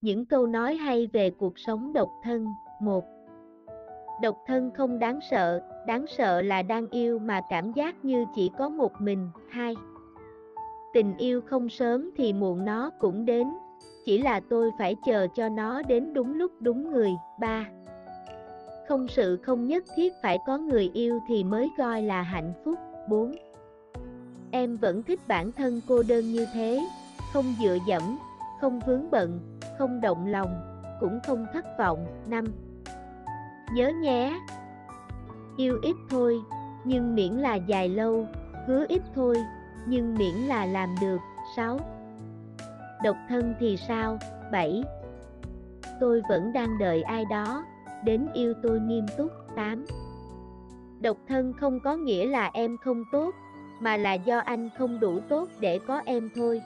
Những câu nói hay về cuộc sống độc thân 1. Độc thân không đáng sợ, đáng sợ là đang yêu mà cảm giác như chỉ có một mình 2. Tình yêu không sớm thì muộn nó cũng đến, chỉ là tôi phải chờ cho nó đến đúng lúc đúng người 3. Không sự không nhất thiết phải có người yêu thì mới gọi là hạnh phúc 4. Em vẫn thích bản thân cô đơn như thế, không dựa dẫm, không vướng bận, không động lòng, cũng không thất vọng. 5. Nhớ nhé. Yêu ít thôi, nhưng miễn là dài lâu, hứa ít thôi, nhưng miễn là làm được. 6. Độc thân thì sao? 7. Tôi vẫn đang đợi ai đó, đến yêu tôi nghiêm túc. 8. Độc thân không có nghĩa là em không tốt, mà là do anh không đủ tốt để có em thôi.